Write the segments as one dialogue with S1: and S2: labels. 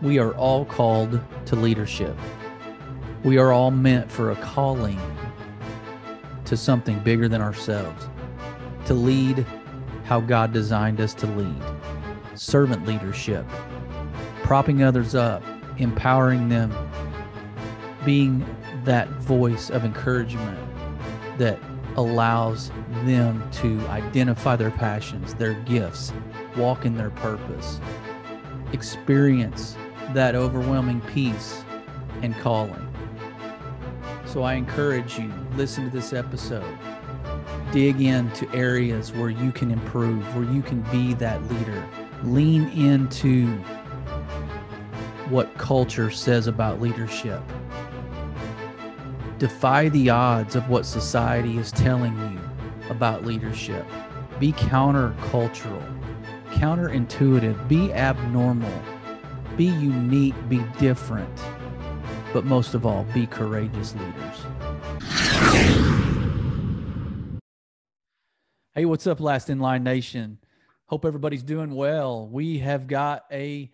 S1: We are all called to leadership. We are all meant for a calling to something bigger than ourselves, to lead how God designed us to lead. Servant leadership, propping others up, empowering them, being that voice of encouragement that allows them to identify their passions, their gifts, walk in their purpose, experience that overwhelming peace and calling. So I encourage you, listen to this episode. Dig into areas where you can improve, where you can be that leader. Lean into what culture says about leadership. Defy the odds of what society is telling you about leadership. Be countercultural, counterintuitive, be abnormal, be unique, be different, but most of all, be courageous leaders. Hey, what's up, Last in Line Nation? Hope everybody's doing well. We have got a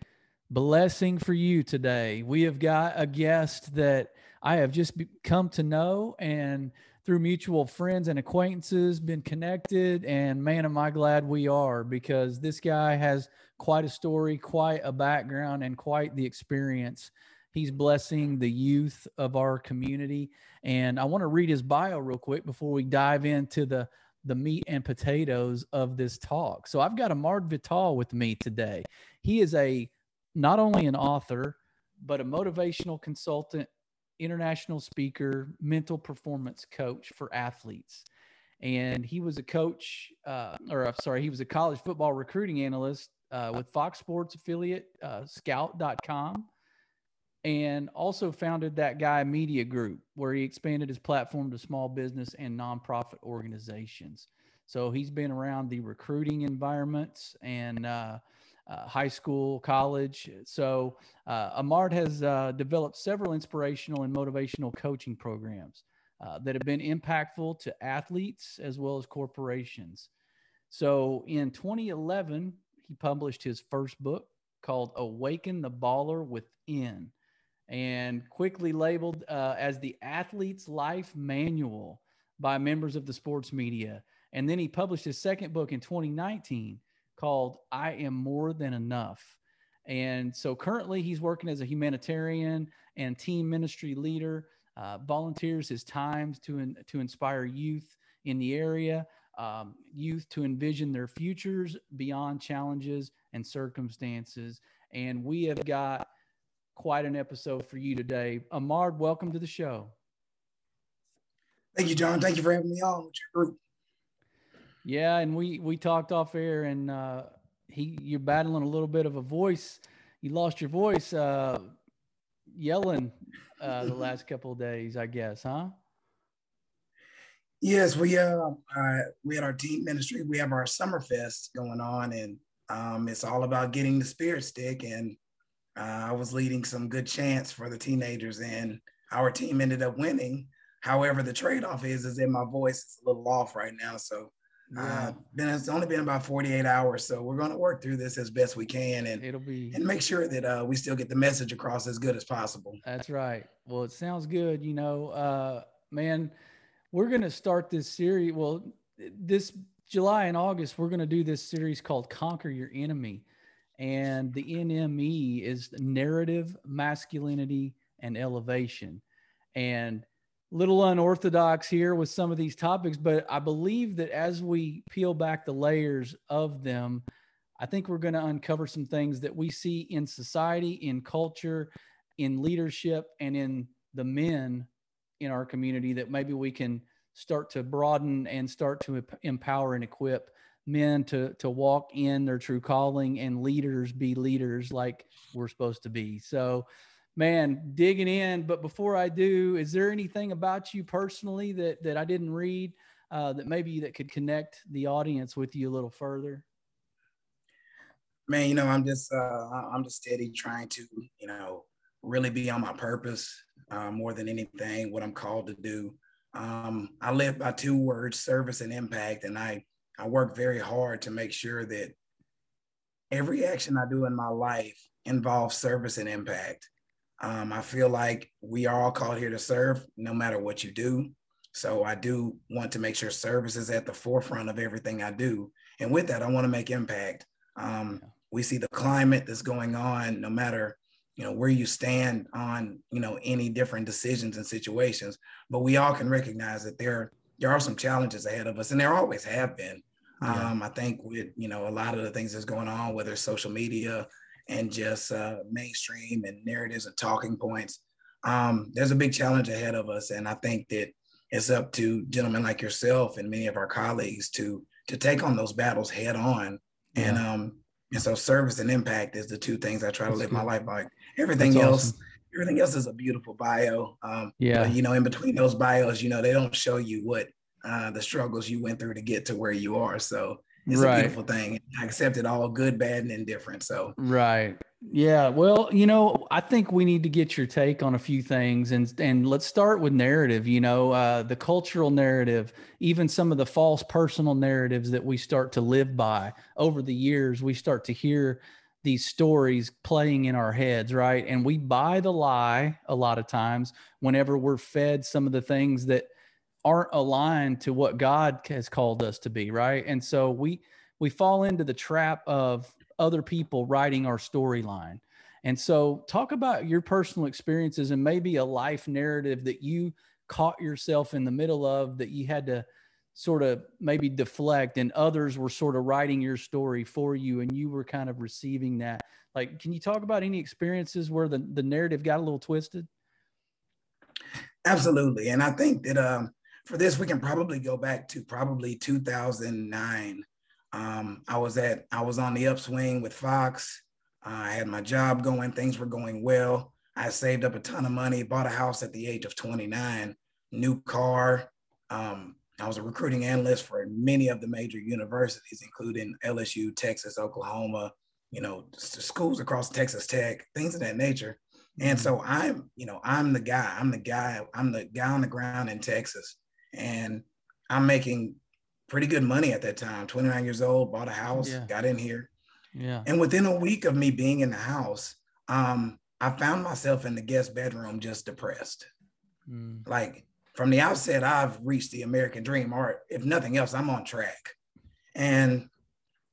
S1: blessing for you today. We have got a guest that I have just come to know and through mutual friends and acquaintances been connected and man am I glad we are because this guy has quite a story, quite a background and quite the experience. He's blessing the youth of our community and I want to read his bio real quick before we dive into the the meat and potatoes of this talk. So I've got Amard Vital with me today. He is a not only an author, but a motivational consultant, international speaker, mental performance coach for athletes. And he was a coach, uh, or I'm sorry, he was a college football recruiting analyst uh, with Fox Sports affiliate, uh, scout.com, and also founded that guy media group where he expanded his platform to small business and nonprofit organizations. So he's been around the recruiting environments and uh, uh, high school, college. So uh, Amard has uh, developed several inspirational and motivational coaching programs uh, that have been impactful to athletes as well as corporations. So in 2011, he published his first book called Awaken the Baller Within and quickly labeled uh, as the athlete's life manual by members of the sports media. And then he published his second book in 2019 called I Am More Than Enough. And so currently he's working as a humanitarian and team ministry leader, uh, volunteers his time to, in, to inspire youth in the area, um, youth to envision their futures beyond challenges and circumstances. And we have got quite an episode for you today. Amard, welcome to the show.
S2: Thank you, John. Thank you for having me on with your group.
S1: Yeah, and we we talked off air, and uh, he you're battling a little bit of a voice. You lost your voice uh, yelling uh, the last couple of days, I guess, huh?
S2: Yes, we uh, uh we had our team ministry. We have our summer fest going on, and um, it's all about getting the spirit stick. And uh, I was leading some good chants for the teenagers, and our team ended up winning. However, the trade off is is that my voice is a little off right now, so yeah. Uh, been it's only been about 48 hours, so we're going to work through this as best we can, and
S1: it'll be
S2: and make sure that uh, we still get the message across as good as possible.
S1: That's right. Well, it sounds good. You know, uh, man, we're going to start this series. Well, this July and August, we're going to do this series called "Conquer Your Enemy," and the NME is narrative, masculinity, and elevation, and little unorthodox here with some of these topics, but I believe that as we peel back the layers of them, I think we're going to uncover some things that we see in society, in culture, in leadership, and in the men in our community that maybe we can start to broaden and start to empower and equip men to to walk in their true calling and leaders be leaders like we're supposed to be. So man, digging in. But before I do, is there anything about you personally that that I didn't read uh, that maybe that could connect the audience with you a little further?
S2: Man, you know, I'm just uh, I'm just steady trying to, you know, really be on my purpose uh, more than anything. What I'm called to do. Um, I live by two words: service and impact, and I I work very hard to make sure that every action I do in my life involves service and impact. Um, I feel like we are all called here to serve no matter what you do. So I do want to make sure service is at the forefront of everything I do. And with that, I want to make impact. Um, we see the climate that's going on, no matter you know where you stand on you know any different decisions and situations. But we all can recognize that there there are some challenges ahead of us, and there always have been. Yeah. Um, I think with you know a lot of the things that's going on, whether it's social media and just uh, mainstream and narratives and talking points, um, there's a big challenge ahead of us, and I think that it's up to gentlemen like yourself and many of our colleagues to to take on those battles head on. Yeah. And um, and so service and impact is the two things I try That's to live good. my life by. Everything That's else, awesome. everything else is a beautiful bio. Um, yeah. You know, in between those bios, you know, they don't show you what uh, the struggles you went through to get to where you are. So it's right. a beautiful thing. I accept it all good, bad, and indifferent. So
S1: right. Yeah. Well, you know, I think we need to get your take on a few things and and let's start with narrative, you know, uh, the cultural narrative, even some of the false personal narratives that we start to live by over the years, we start to hear these stories playing in our heads, right? And we buy the lie a lot of times whenever we're fed some of the things that aren't aligned to what God has called us to be, right? And so we we fall into the trap of other people writing our storyline. And so talk about your personal experiences and maybe a life narrative that you caught yourself in the middle of that you had to sort of maybe deflect and others were sort of writing your story for you and you were kind of receiving that. Like can you talk about any experiences where the, the narrative got a little twisted?
S2: Absolutely. And I think that um for this, we can probably go back to probably 2009. Um, I was at, I was on the upswing with Fox. Uh, I had my job going, things were going well. I saved up a ton of money, bought a house at the age of 29, new car. Um, I was a recruiting analyst for many of the major universities, including LSU, Texas, Oklahoma, you know, schools across Texas Tech, things of that nature. And mm-hmm. so I'm, you know, I'm the guy. I'm the guy. I'm the guy on the ground in Texas and I'm making pretty good money at that time. 29 years old, bought a house, yeah. got in here. Yeah. And within a week of me being in the house, um, I found myself in the guest bedroom just depressed. Mm. Like from the outset, I've reached the American dream, or if nothing else, I'm on track. And,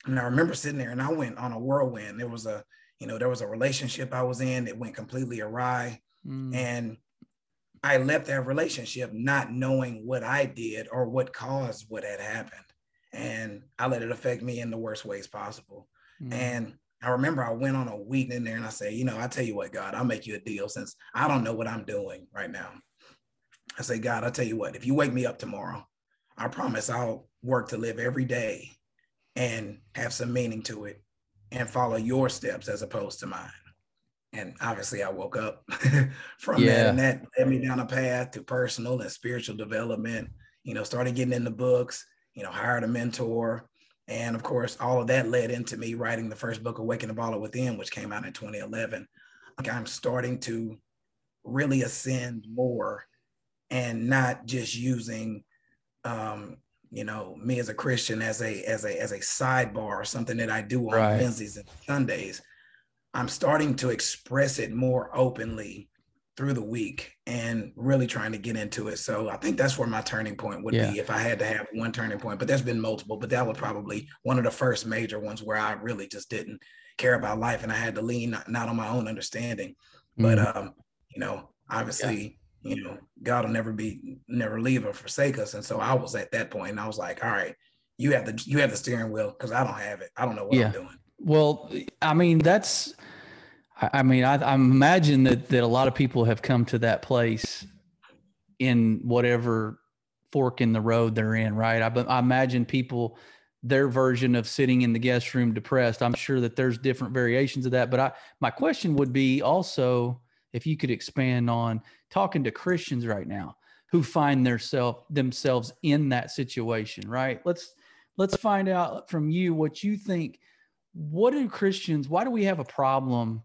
S2: and I remember sitting there and I went on a whirlwind. There was a, you know, there was a relationship I was in that went completely awry. Mm. And I left that relationship not knowing what I did or what caused what had happened. And I let it affect me in the worst ways possible. Mm-hmm. And I remember I went on a week in there and I said, you know, I tell you what, God, I'll make you a deal since I don't know what I'm doing right now. I say, God, I'll tell you what, if you wake me up tomorrow, I promise I'll work to live every day and have some meaning to it and follow your steps as opposed to mine and obviously I woke up from yeah. that, and that led me down a path to personal and spiritual development. You know, started getting into books. You know, hired a mentor, and of course, all of that led into me writing the first book, Awaken the Baller Within, which came out in 2011. Like I'm starting to really ascend more, and not just using, um, you know, me as a Christian as a as a as a sidebar or something that I do on right. Wednesdays and Sundays I'm starting to express it more openly through the week and really trying to get into it. So I think that's where my turning point would yeah. be if I had to have one turning point. But there's been multiple, but that was probably one of the first major ones where I really just didn't care about life and I had to lean not, not on my own understanding. Mm-hmm. But um, you know, obviously, yeah. you know, God will never be never leave or forsake us. And so I was at that point and I was like, all right, you have the you have the steering wheel because I don't have it. I don't know what yeah. I'm doing.
S1: Well, I mean, that's, I mean, I, I imagine that, that a lot of people have come to that place in whatever fork in the road they're in, right? I, I imagine people, their version of sitting in the guest room depressed. I'm sure that there's different variations of that. But I, my question would be also if you could expand on talking to Christians right now who find their self themselves in that situation, right? Let's let's find out from you what you think what do Christians, why do we have a problem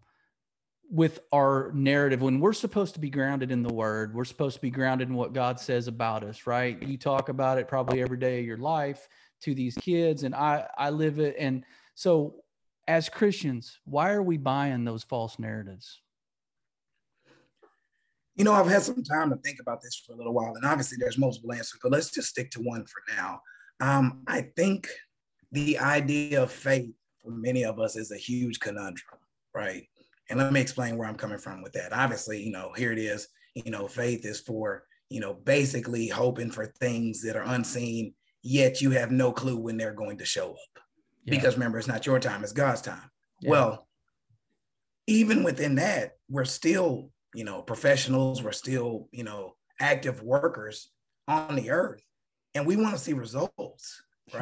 S1: with our narrative when we're supposed to be grounded in the word? We're supposed to be grounded in what God says about us, right? You talk about it probably every day of your life to these kids, and I, I live it. And so, as Christians, why are we buying those false narratives?
S2: You know, I've had some time to think about this for a little while, and obviously there's multiple answers, but let's just stick to one for now. Um, I think the idea of faith for many of us is a huge conundrum, right? And let me explain where I'm coming from with that. Obviously, you know, here it is. You know, faith is for, you know, basically hoping for things that are unseen, yet you have no clue when they're going to show up. Yeah. Because remember, it's not your time, it's God's time. Yeah. Well, even within that, we're still, you know, professionals, we're still, you know, active workers on the earth. And we want to see results, sure.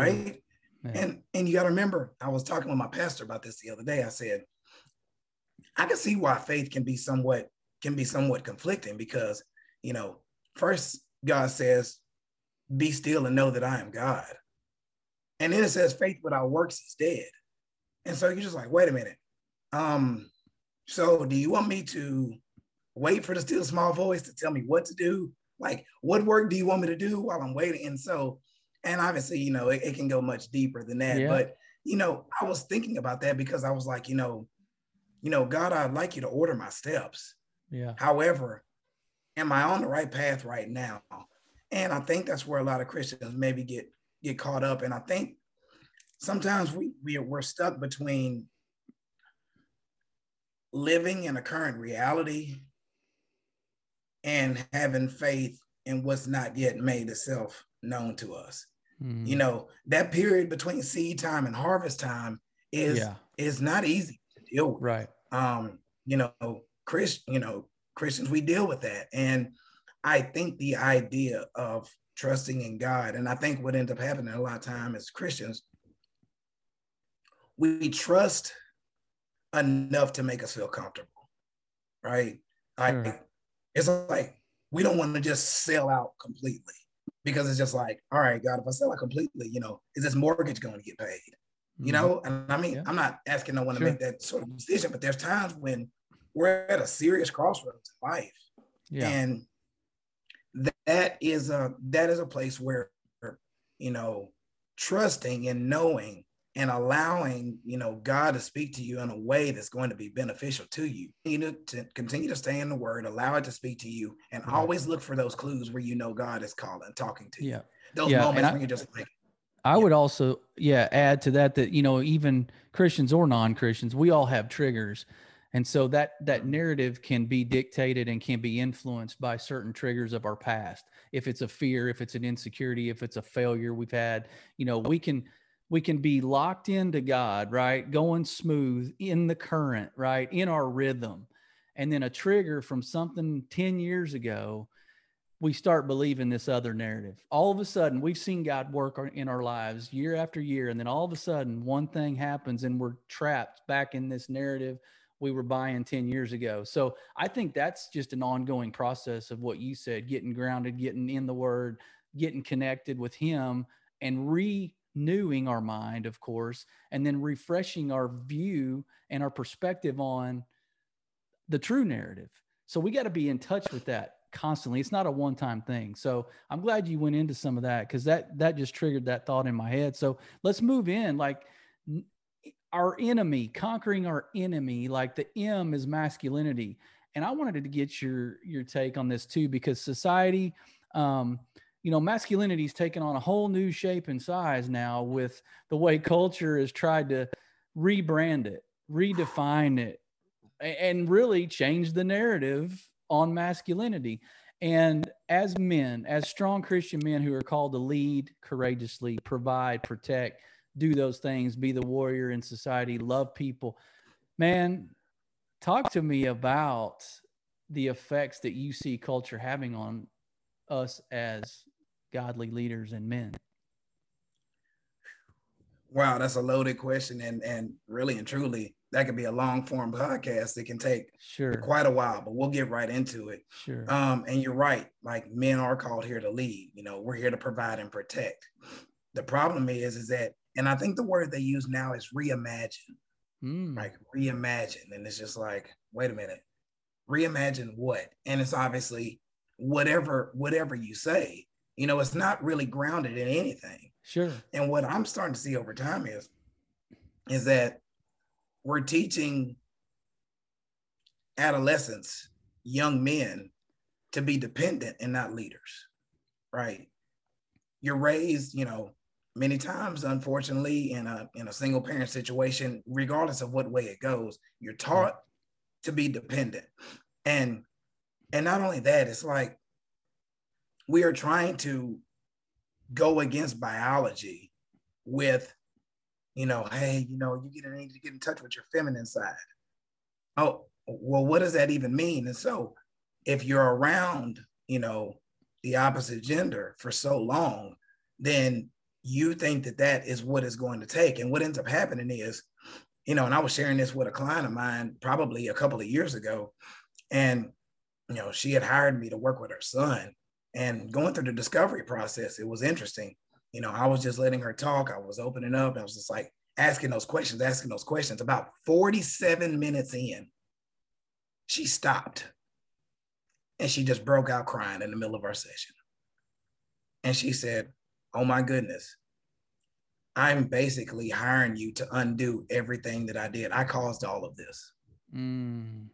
S2: And and you got to remember, I was talking with my pastor about this the other day. I said, I can see why faith can be somewhat can be somewhat conflicting because you know, first God says, "Be still and know that I am God," and then it says, "Faith without works is dead." And so you're just like, wait a minute. Um, so do you want me to wait for the still small voice to tell me what to do? Like, what work do you want me to do while I'm waiting? And so, and obviously, you know, it, it can go much deeper than that. Yeah. But you know, I was thinking about that because I was like, you know, you know, God, I'd like you to order my steps.
S1: Yeah.
S2: However, am I on the right path right now? And I think that's where a lot of Christians maybe get get caught up. And I think sometimes we, we we're stuck between living in a current reality and having faith in what's not yet made itself known to us. Mm. You know, that period between seed time and harvest time is yeah. is not easy to deal with.
S1: Right
S2: um, you know, Chris, you know, Christians, we deal with that. And I think the idea of trusting in God, and I think what ends up happening a lot of time as Christians, we trust enough to make us feel comfortable, right? Like sure. it's like we don't want to just sell out completely because it's just like, all right, God, if I sell it completely, you know, is this mortgage going to get paid? you mm-hmm. know and i mean yeah. i'm not asking no one sure. to make that sort of decision but there's times when we're at a serious crossroads in life yeah. and that is a that is a place where you know trusting and knowing and allowing you know god to speak to you in a way that's going to be beneficial to you you need to continue to stay in the word allow it to speak to you and always look for those clues where you know god is calling talking to
S1: yeah.
S2: you those
S1: yeah.
S2: moments where you're just like
S1: I would also, yeah, add to that that you know even Christians or non-Christians, we all have triggers, and so that that mm-hmm. narrative can be dictated and can be influenced by certain triggers of our past. If it's a fear, if it's an insecurity, if it's a failure we've had, you know, we can we can be locked into God, right, going smooth in the current, right, in our rhythm, and then a trigger from something ten years ago we start believing this other narrative. All of a sudden, we've seen God work in our lives year after year. And then all of a sudden, one thing happens and we're trapped back in this narrative we were buying 10 years ago. So I think that's just an ongoing process of what you said getting grounded, getting in the word, getting connected with Him, and renewing our mind, of course, and then refreshing our view and our perspective on the true narrative. So we got to be in touch with that constantly. It's not a one-time thing. So I'm glad you went into some of that because that that just triggered that thought in my head. So let's move in. Like our enemy, conquering our enemy, like the M is masculinity. And I wanted to get your your take on this too, because society, um, you know, masculinity is taking on a whole new shape and size now with the way culture has tried to rebrand it, redefine it, and really change the narrative on masculinity. And as men, as strong Christian men who are called to lead courageously, provide, protect, do those things, be the warrior in society, love people, man, talk to me about the effects that you see culture having on us as godly leaders and men.
S2: Wow, that's a loaded question, and and really and truly, that could be a long form podcast. It can take
S1: sure
S2: quite a while, but we'll get right into it.
S1: Sure.
S2: Um, and you're right. Like men are called here to lead. You know, we're here to provide and protect. The problem is, is that, and I think the word they use now is reimagine. Mm. Like reimagine, and it's just like, wait a minute, reimagine what? And it's obviously whatever whatever you say. You know, it's not really grounded in anything.
S1: Sure.
S2: And what I'm starting to see over time is, is that we're teaching adolescents, young men, to be dependent and not leaders, right? You're raised, you know, many times, unfortunately, in a in a single parent situation, regardless of what way it goes, you're taught to be dependent. And and not only that, it's like we are trying to go against biology with, you know, hey, you know, you need to get in touch with your feminine side. Oh, well, what does that even mean? And so if you're around, you know, the opposite gender for so long, then you think that that is what is going to take. And what ends up happening is, you know, and I was sharing this with a client of mine probably a couple of years ago. And, you know, she had hired me to work with her son. And going through the discovery process, it was interesting. You know, I was just letting her talk. I was opening up. I was just like asking those questions, asking those questions. About 47 minutes in, she stopped and she just broke out crying in the middle of our session. And she said, Oh my goodness, I'm basically hiring you to undo everything that I did. I caused all of this. Mm.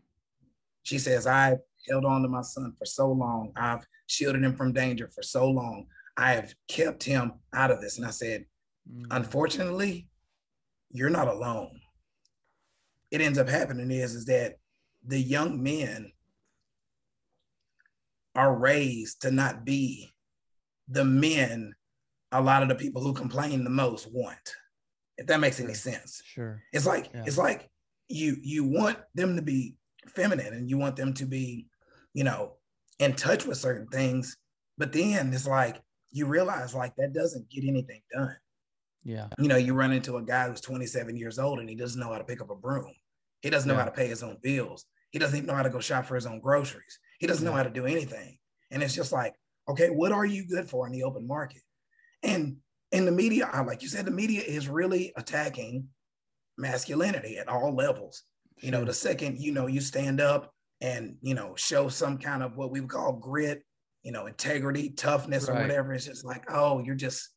S2: She says, I've held on to my son for so long. I've shielded him from danger for so long. I have kept him out of this. And I said, mm. unfortunately, you're not alone. It ends up happening is, is that the young men are raised to not be the men a lot of the people who complain the most want if that makes any sense
S1: sure
S2: it's like yeah. it's like you you want them to be feminine and you want them to be you know in touch with certain things but then it's like you realize like that doesn't get anything done.
S1: Yeah.
S2: You know you run into a guy who's 27 years old and he doesn't know how to pick up a broom. He doesn't know yeah. how to pay his own bills. He doesn't even know how to go shop for his own groceries. He doesn't know how to do anything. And it's just like okay what are you good for in the open market? And in the media, like you said, the media is really attacking masculinity at all levels. You know, the second, you know, you stand up and, you know, show some kind of what we would call grit, you know, integrity, toughness, right. or whatever, it's just like, oh, you're just,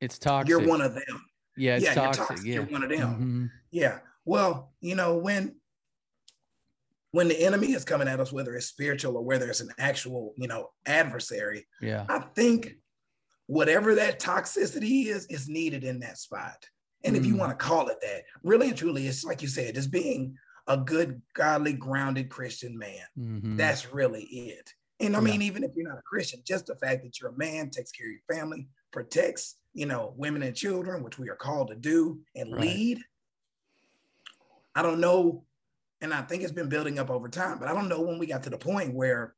S1: it's toxic.
S2: You're one of them.
S1: Yeah, yeah, toxic.
S2: You're toxic.
S1: Yeah.
S2: You're one of them. Mm-hmm. Yeah. Well, you know, when when the enemy is coming at us, whether it's spiritual or whether it's an actual, you know, adversary,
S1: yeah,
S2: I think whatever that toxicity is, is needed in that spot. And mm. if you mm. want to call it that, really and truly, it's like you said, just being a good, godly, grounded Christian man. Mm-hmm. That's really it. And I yeah. mean, even if you're not a Christian, just the fact that you're a man, takes care of your family, protects, you know, women and children, which we are called to do and right. lead. I don't know, and I think it's been building up over time, but I don't know when we got to the point where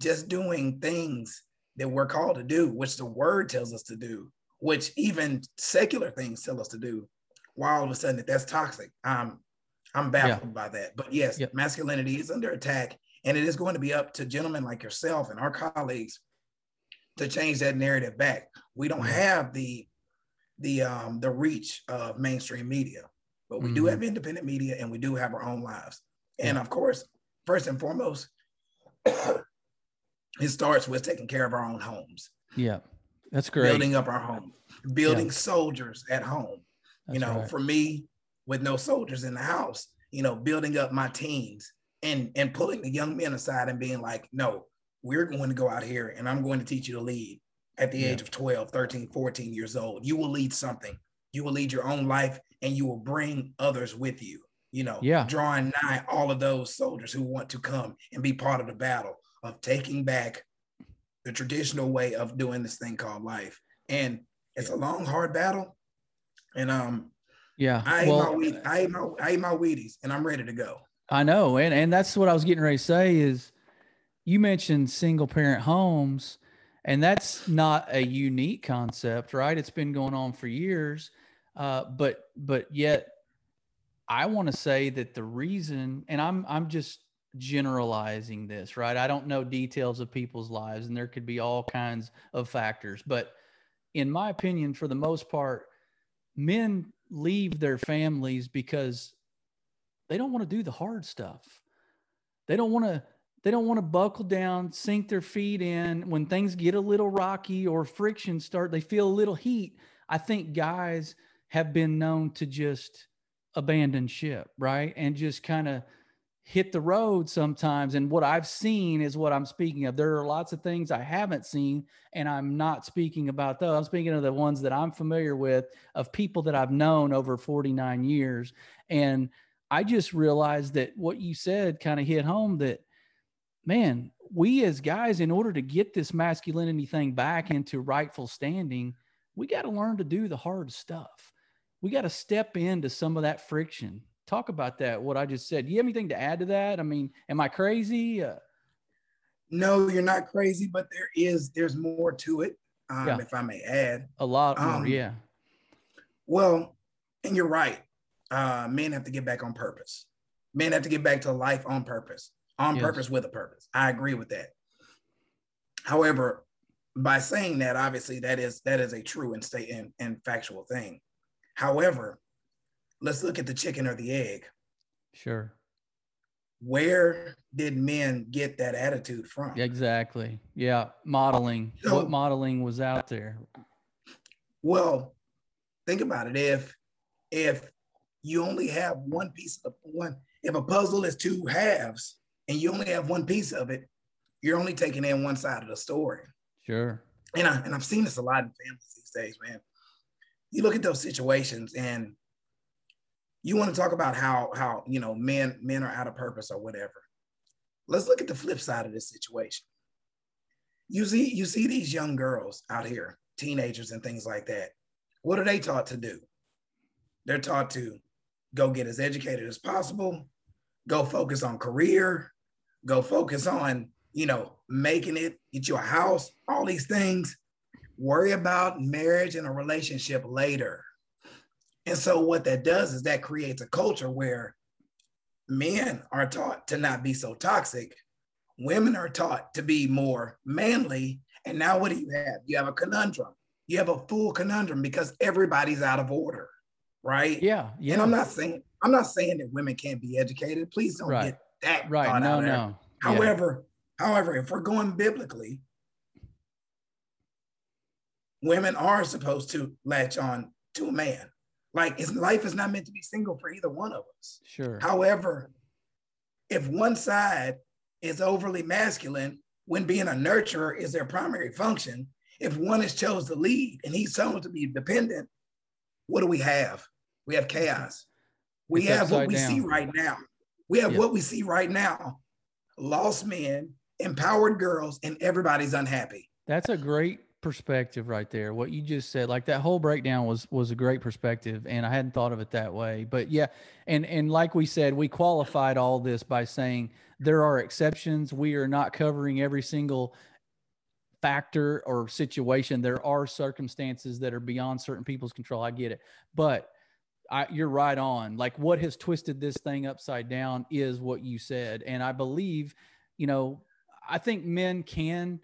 S2: just doing things that we're called to do, which the word tells us to do, which even secular things tell us to do, why all of a sudden that that's toxic. Um, I'm baffled yeah. by that. But yes, yep. masculinity is under attack, and it is going to be up to gentlemen like yourself and our colleagues to change that narrative back. We don't have the the um the reach of mainstream media, but we mm-hmm. do have independent media and we do have our own lives. And of course, first and foremost, it starts with taking care of our own homes.
S1: Yeah, that's great.
S2: Building up our home, building yeah. soldiers at home. That's you know, right. for me, with no soldiers in the house, you know, building up my teams and and pulling the young men aside and being like, no, we're going to go out here and I'm going to teach you to lead at the yeah. age of 12, 13, 14 years old. You will lead something. You will lead your own life and you will bring others with you. You know,
S1: yeah.
S2: drawing nigh all of those soldiers who want to come and be part of the battle of taking back the traditional way of doing this thing called life. And it's a long, hard battle. And um,
S1: yeah,
S2: I ate, well, my, weed, I ate my I ate my Wheaties, and I'm ready to go.
S1: I know, and and that's what I was getting ready to say is, you mentioned single parent homes, and that's not a unique concept, right? It's been going on for years, uh, but but yet, I want to say that the reason, and I'm I'm just generalizing this, right? I don't know details of people's lives and there could be all kinds of factors, but in my opinion, for the most part, men leave their families because they don't want to do the hard stuff. They don't want to they don't want to buckle down, sink their feet in when things get a little rocky or friction start, they feel a little heat. I think guys have been known to just abandon ship, right? And just kind of hit the road sometimes. And what I've seen is what I'm speaking of. There are lots of things I haven't seen, and I'm not speaking about those. I'm speaking of the ones that I'm familiar with of people that I've known over 49 years. And I just realized that what you said kind of hit home that, man, we as guys, in order to get this masculinity thing back into rightful standing, we got to learn to do the hard stuff. We got to step into some of that friction talk about that what i just said. Do you have anything to add to that? I mean am i crazy? Uh,
S2: no you're not crazy but there is there's more to it um, yeah. if i may add.
S1: A lot more um, yeah.
S2: well and you're right. Uh, men have to get back on purpose. Men have to get back to life on purpose on yes. purpose with a purpose. I agree with that. However by saying that obviously that is that is a true and state and, and factual thing. However let's look at the chicken or the egg.
S1: Sure.
S2: Where did men get that attitude from?
S1: Exactly. Yeah. Modeling. So, what modeling was out there?
S2: Well, think about it. If if you only have one piece of one, if a puzzle is two halves and you only have one piece of it, you're only taking in one side of the story.
S1: Sure.
S2: And I and I've seen this a lot in families these days, man. You look at those situations and you want to talk about how how you know men men are out of purpose or whatever. Let's look at the flip side of this situation. You see you see these young girls out here teenagers and things like that. What are they taught to do? They're taught to go get as educated as possible go focus on career go focus on you know making it get you a house all these things. Worry about marriage and a relationship later and so what that does is that creates a culture where men are taught to not be so toxic, women are taught to be more manly. And now what do you have? You have a conundrum. You have a full conundrum because everybody's out of order, right?
S1: Yeah, yeah.
S2: And I'm not saying I'm not saying that women can't be educated. Please don't right. get that
S1: right. No, no.
S2: However, however, if we're going biblically, women are supposed to latch on to a man. Like life is not meant to be single for either one of us.
S1: Sure.
S2: However, if one side is overly masculine when being a nurturer is their primary function, if one is chose to lead and he's chosen to be dependent, what do we have? We have chaos. We it's have what we down. see right now. We have what we see right now. Lost men, empowered girls, and everybody's unhappy.
S1: That's a great perspective right there. What you just said, like that whole breakdown was was a great perspective, and I hadn't thought of it that way. But yeah, and and like we said, we qualified all this by saying there are exceptions. We are not covering every single factor or situation. There are circumstances that are beyond certain people's control. I get it, but I, you're right on. Like what has twisted this thing upside down is what you said, and I believe, you know, I think men can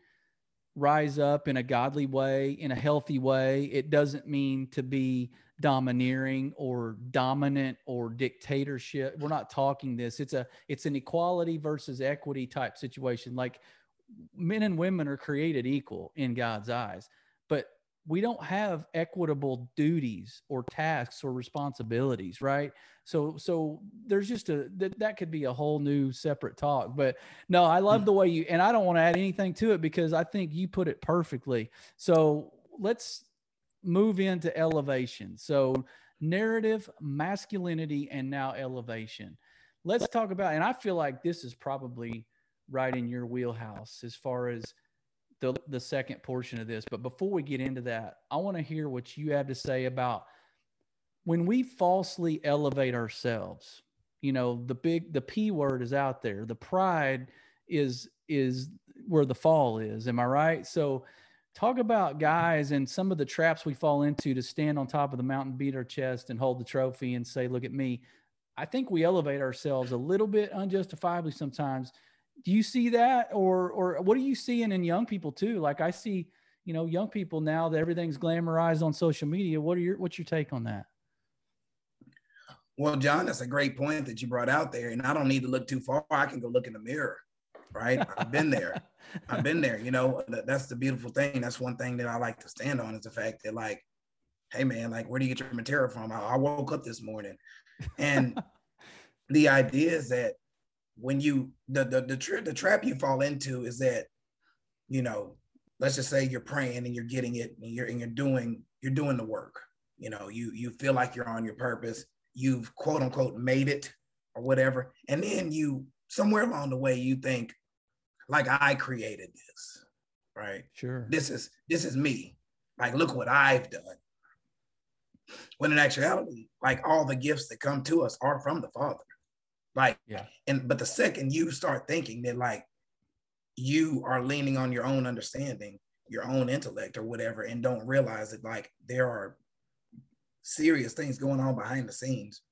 S1: rise up in a godly way, in a healthy way. It doesn't mean to be domineering or dominant or dictatorship. We're not talking this. It's a it's an equality versus equity type situation. Like men and women are created equal in God's eyes. But we don't have equitable duties or tasks or responsibilities right? So so there's just a that, that could be a whole new separate talk but no i love hmm. the way you and i don't want to add anything to it because i think you put it perfectly. So let's move into elevation. So narrative masculinity and now elevation. Let's talk about and i feel like this is probably right in your wheelhouse as far as the, the second portion of this. But before we get into that, I want to hear what you have to say about when we falsely elevate ourselves. You know, the big the P word is out there. The pride is is where the fall is. Am I right? So talk about guys and some of the traps we fall into to stand on top of the mountain, beat our chest, and hold the trophy and say, "Look at me." I think we elevate ourselves a little bit unjustifiably sometimes do you see that? Or or what are you seeing in young people too? Like i see you know young people now that everything's glamorized on social media. What are your what's your take on that?
S2: Well john that's a great point that you brought out there and i don't need to look too far. I can go look in the mirror right? I've been there. I've been there you know that's the beautiful thing. That's one thing that i like to stand on is the fact that like hey man like where do you get your material from? I, I woke up this morning. And the idea is that when you the the the, tra- the trap you fall into is that you know let's just say you're praying and you're getting it and you're and you're doing you're doing the work you know you you feel like you're on your purpose you've quote unquote made it or whatever and then you somewhere along the way you think like i created this right?
S1: Sure.
S2: This is this is me. Like look what i've done. When in actuality like all the gifts that come to us are from the father like,
S1: yeah.
S2: And but the second you start thinking that like you are leaning on your own understanding, your own intellect or whatever, and don't realize that like there are serious things going on behind the scenes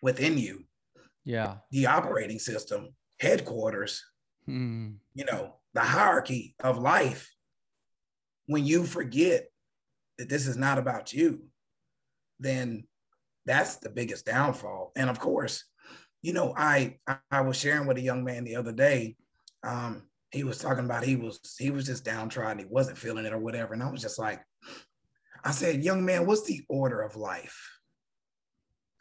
S2: within you.
S1: Yeah.
S2: The operating system, headquarters,
S1: hmm.
S2: you know, the hierarchy of life. When you forget that this is not about you, then that's the biggest downfall. And of course, you know, I I was sharing with a young man the other day. Um, he was talking about he was he was just downtrodden, he wasn't feeling it or whatever. And I was just like, I said, young man, what's the order of life?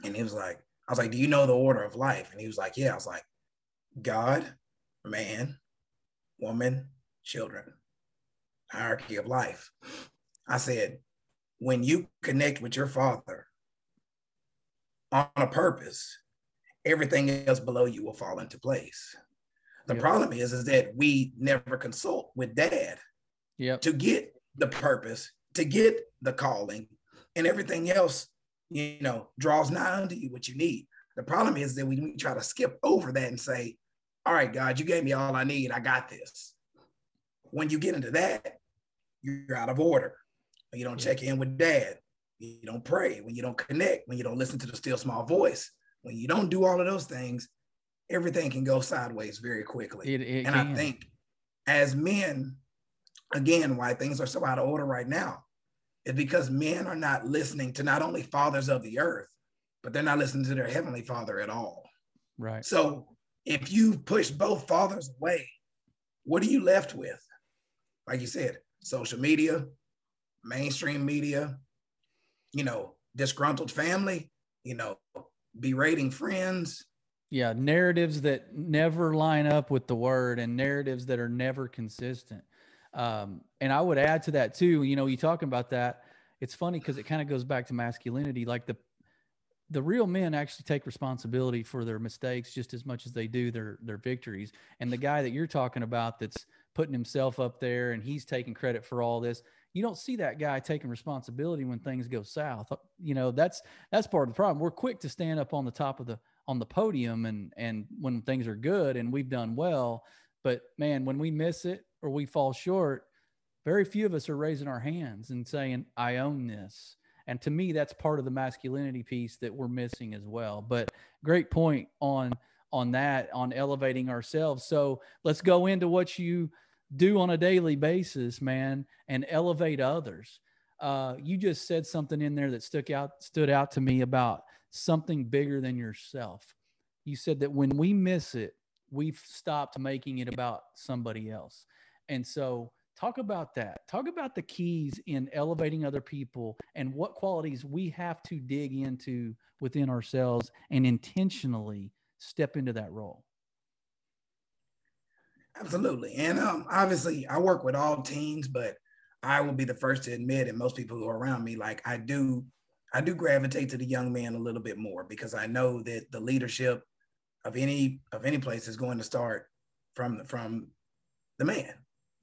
S2: And he was like, I was like, do you know the order of life? And he was like, yeah. I was like, God, man, woman, children, hierarchy of life. I said, when you connect with your father on a purpose, everything else below you will fall into place. The yep. problem is, is that we never consult with dad
S1: yep.
S2: to get the purpose, to get the calling, and everything else, you know, draws nigh unto you what you need. The problem is that we, we try to skip over that and say, all right, God, you gave me all I need. I got this. When you get into that, you're out of order. When you don't check in with dad, you don't pray, when you don't connect, when you don't listen to the still small voice, when you don't do all of those things, everything can go sideways very quickly.
S1: It, it
S2: and
S1: can.
S2: I think as men, again, why things are so out of order right now is because men are not listening to not only fathers of the earth, but they're not listening to their heavenly father at all.
S1: Right.
S2: So if you push both fathers away, what are you left with? Like you said, social media, mainstream media, you know, disgruntled family, you know, berating friends.
S1: Yeah, narratives that never line up with the word and narratives that are never consistent. Um, and I would add to that too, you know, you talking about that. It's funny because it kind of goes back to masculinity. Like the the real men actually take responsibility for their mistakes just as much as they do their their victories. And the guy that you're talking about that's putting himself up there and he's taking credit for all this, you don't see that guy taking responsibility when things go south. Uh, you know, that's that's part of the problem. We're quick to stand up on the top of the on the podium and and when things are good and we've done well, but man, when we miss it or we fall short, very few of us are raising our hands and saying, "I own this." And to me, that's part of the masculinity piece that we're missing as well. But great point on on that on elevating ourselves. So let's go into what you do on a daily basis, man, and elevate others. Uh, you just said something in there that stuck out stood out to me about something bigger than yourself. You said that when we miss it, we've stopped making it about somebody else. And so talk about that. Talk about the keys in elevating other people and what qualities we have to dig into within ourselves and intentionally step into that role.
S2: Absolutely. And um, obviously, I work with all teams, but I will be the first to admit, and most people who are around me, like I do, I do gravitate to the young man a little bit more because I know that the leadership of any of any place is going to start from from the man.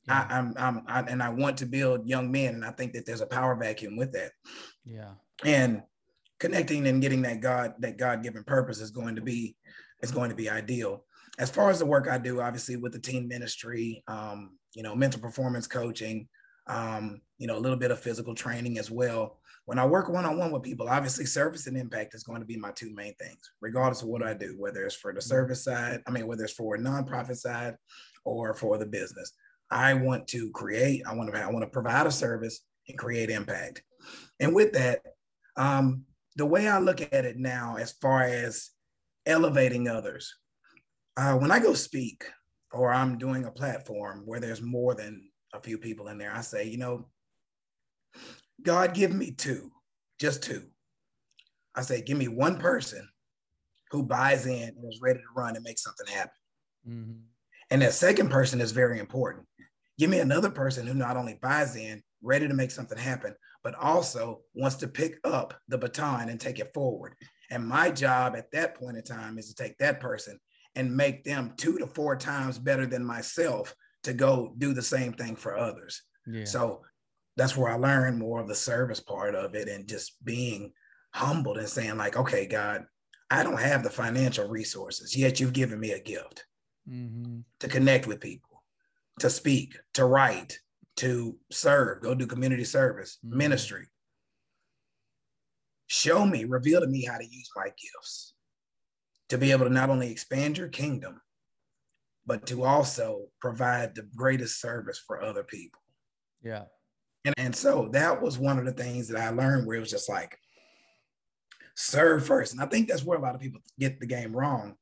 S2: Yeah. I, I'm, I'm, I, and I want to build young men, and I think that there's a power vacuum with that.
S1: Yeah.
S2: And connecting and getting that God, that God given purpose is going to be, is going to be ideal as far as the work I do, obviously with the team ministry, um, you know, mental performance coaching, um, you know, a little bit of physical training as well. When I work one on one with people, obviously service and impact is going to be my two main things, regardless of what I do, whether it's for the mm-hmm. service side, I mean, whether it's for a nonprofit side or for the business. I want to create, I want to, I want to provide a service and create impact. And with that, um, the way I look at it now, as far as elevating others, uh, when I go speak or I'm doing a platform where there's more than a few people in there, I say, you know, God, give me two, just two. I say, give me one person who buys in and is ready to run and make something happen. Mm-hmm. And that second person is very important. Give me another person who not only buys in, ready to make something happen, but also wants to pick up the baton and take it forward. And my job at that point in time is to take that person and make them two to four times better than myself to go do the same thing for others. Yeah. So that's where I learned more of the service part of it and just being humbled and saying, like, okay, God, I don't have the financial resources, yet you've given me a gift mm-hmm. to connect with people, to speak, to write, to serve, go do community service, mm-hmm. ministry. Show me, reveal to me how to use my gifts to be able to not only expand your kingdom, but to also provide the greatest service for other people.
S1: Yeah.
S2: And, and so that was one of the things that I learned where it was just like, serve first. And I think that's where a lot of people get the game wrong.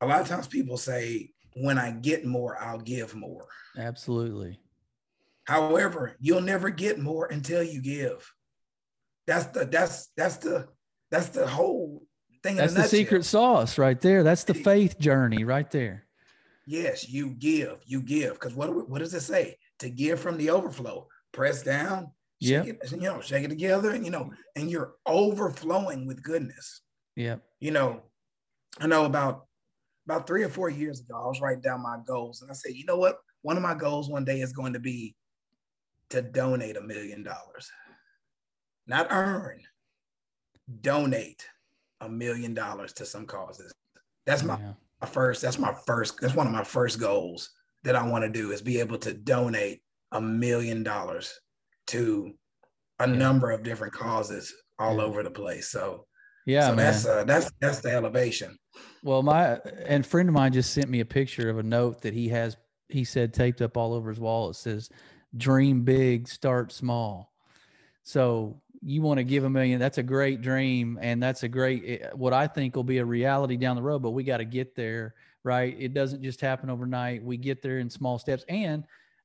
S2: A lot of times people say, when I get more, I'll give more.
S1: Absolutely.
S2: However, you'll never get more until you give. That's the that's that's the that's the whole thing.
S1: That's the secret sauce right there. That's the faith journey right there.
S2: Yes, you give, you give. Because what what does it say? To give from the overflow, press down,
S1: yeah,
S2: you know, shake it together, and you know, and you're overflowing with goodness.
S1: Yeah,
S2: you know, I know about about three or four years ago, I was writing down my goals, and I said, you know what? One of my goals one day is going to be to donate a million dollars, not earn, donate a million dollars to some causes. That's my, yeah. my first, that's my first, that's one of my first goals that I want to do is be able to donate a million dollars to a yeah. number of different causes all yeah. over the place. So
S1: yeah,
S2: so that's uh, that's that's the elevation.
S1: Well, my and friend of mine just sent me a picture of a note that he has. He said taped up all over his wall. It says, "Dream big, start small." So you want to give a million that's a great dream and that's a great eh, what i think will be a reality down the road but we got to get there right? It doesn't just happen overnight. We get there in small steps and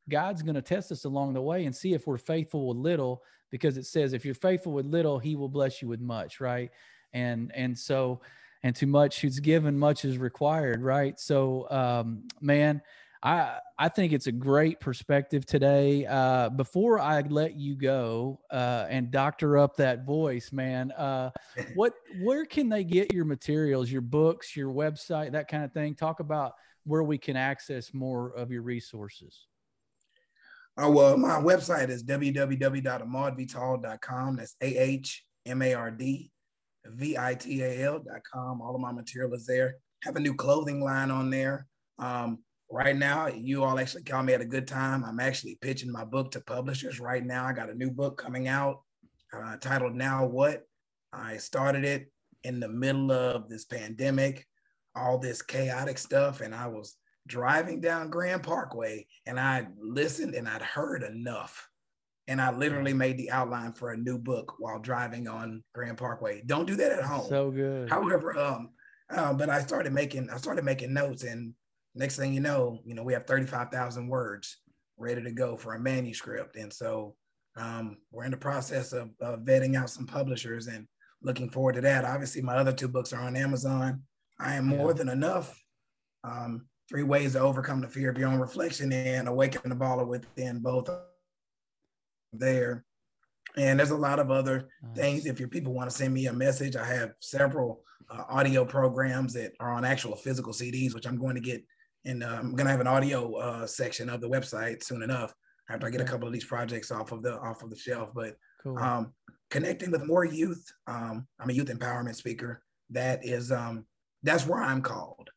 S1: god's going to test us along the way and see if we're faithful with little because it says if you're faithful with little he will bless you with much right? And and so and too much who's given much is required right? So um man I I think it's a great perspective today. Uh, before I let you go uh, and doctor up that voice, man, uh, what where can they get your materials, your books, your website, that kind of thing? Talk about where we can access more of your resources.
S2: Oh well, my website is www.ahmardvital.com. That's A H M A R D V I T A L.com. All of my material is there. Have a new clothing line on there. Um, right now you all actually call me at a good time. I'm actually pitching my book to publishers right now. I got a new book coming out uh, titled now what? I started it in the middle of this pandemic all this chaotic stuff and i was driving down grand parkway and i listened and i'd heard enough. And i literally made the outline for a new book while driving on grand parkway. Don't do that at home.
S1: so good.
S2: However um uh, but i started making i started making notes and next thing you know, you know, we have 35,000 words ready to go for a manuscript. And so um, we're in the process of, of, vetting out some publishers and looking forward to that. Obviously, my other two books are on Amazon. I am more yeah. than enough. Um, three ways to overcome the fear of your own reflection and awaken the baller within both there. And there's a lot of other nice. things. If your people want to send me a message, I have several uh, audio programs that are on actual physical CDs, which I'm going to get and uh, I'm gonna have an audio uh, section of the website soon enough after I get a couple of these projects off of the off of the shelf. But cool. um, connecting with more youth, um, I'm a youth empowerment speaker. That is um, that's where I'm called.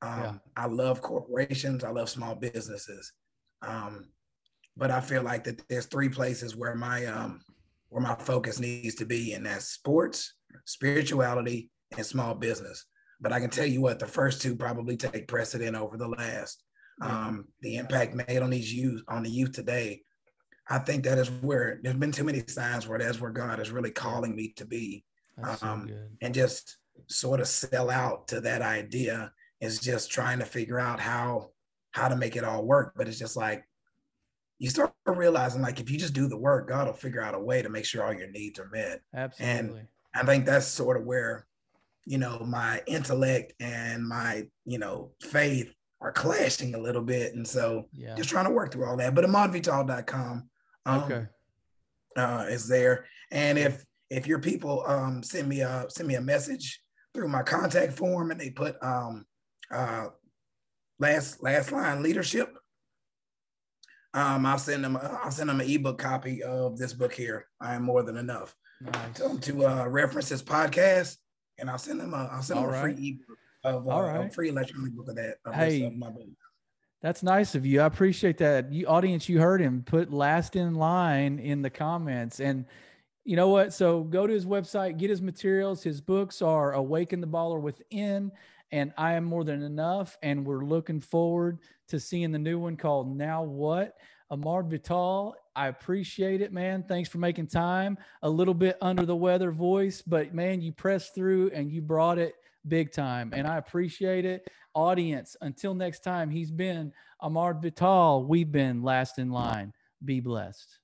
S2: Um, yeah. I love corporations. I love small businesses, um, but I feel like that there's three places where my um, where my focus needs to be, and that's sports, spirituality, and small business. But I can tell you what, the first two probably take precedent over the last. Um, the impact made on these youth, on the youth today, I think that is where there's been too many signs where that's where God is really calling me to be. Um, so and just sort of sell out to that idea is just trying to figure out how how to make it all work. But it's just like you start realizing like if you just do the work, God will figure out a way to make sure all your needs are met.
S1: Absolutely.
S2: And I think that's sort of where, you know, my intellect and my, you know, faith are clashing a little bit. And so yeah. just trying to work through all that. But ahmardvital.com um, okay. uh, is there. And if if your people um, send me a send me a message through my contact form and they put um, uh, last last line leadership, um, I'll send them I'll send them an ebook copy of this book here. I am more than enough. Nice. Tell them to uh, reference this podcast, and I'll send them a I'll send them a free ebook of uh, right. a free electronic book of that. Of
S1: hey,
S2: this, my
S1: book. That's nice of you. I appreciate that. You audience, you heard him put last in line in the comments. And you know what? So go to his website, get his materials. His books are Awaken the Baller Within and I Am More Than Enough. And we're looking forward to seeing the new one called Now What? Ahmard Vital, I appreciate it, man. Thanks for making time. A little bit under the weather voice, but man, you pressed through and you brought it big time. And I appreciate it. Audience, until next time, he's been Ahmard Vital. We've been Last in Line. Be blessed.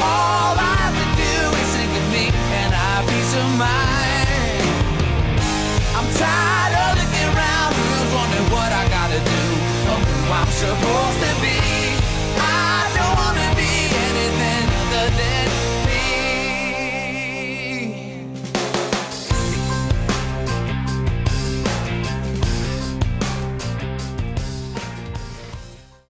S1: All I do is think of me and I'd. supposed to be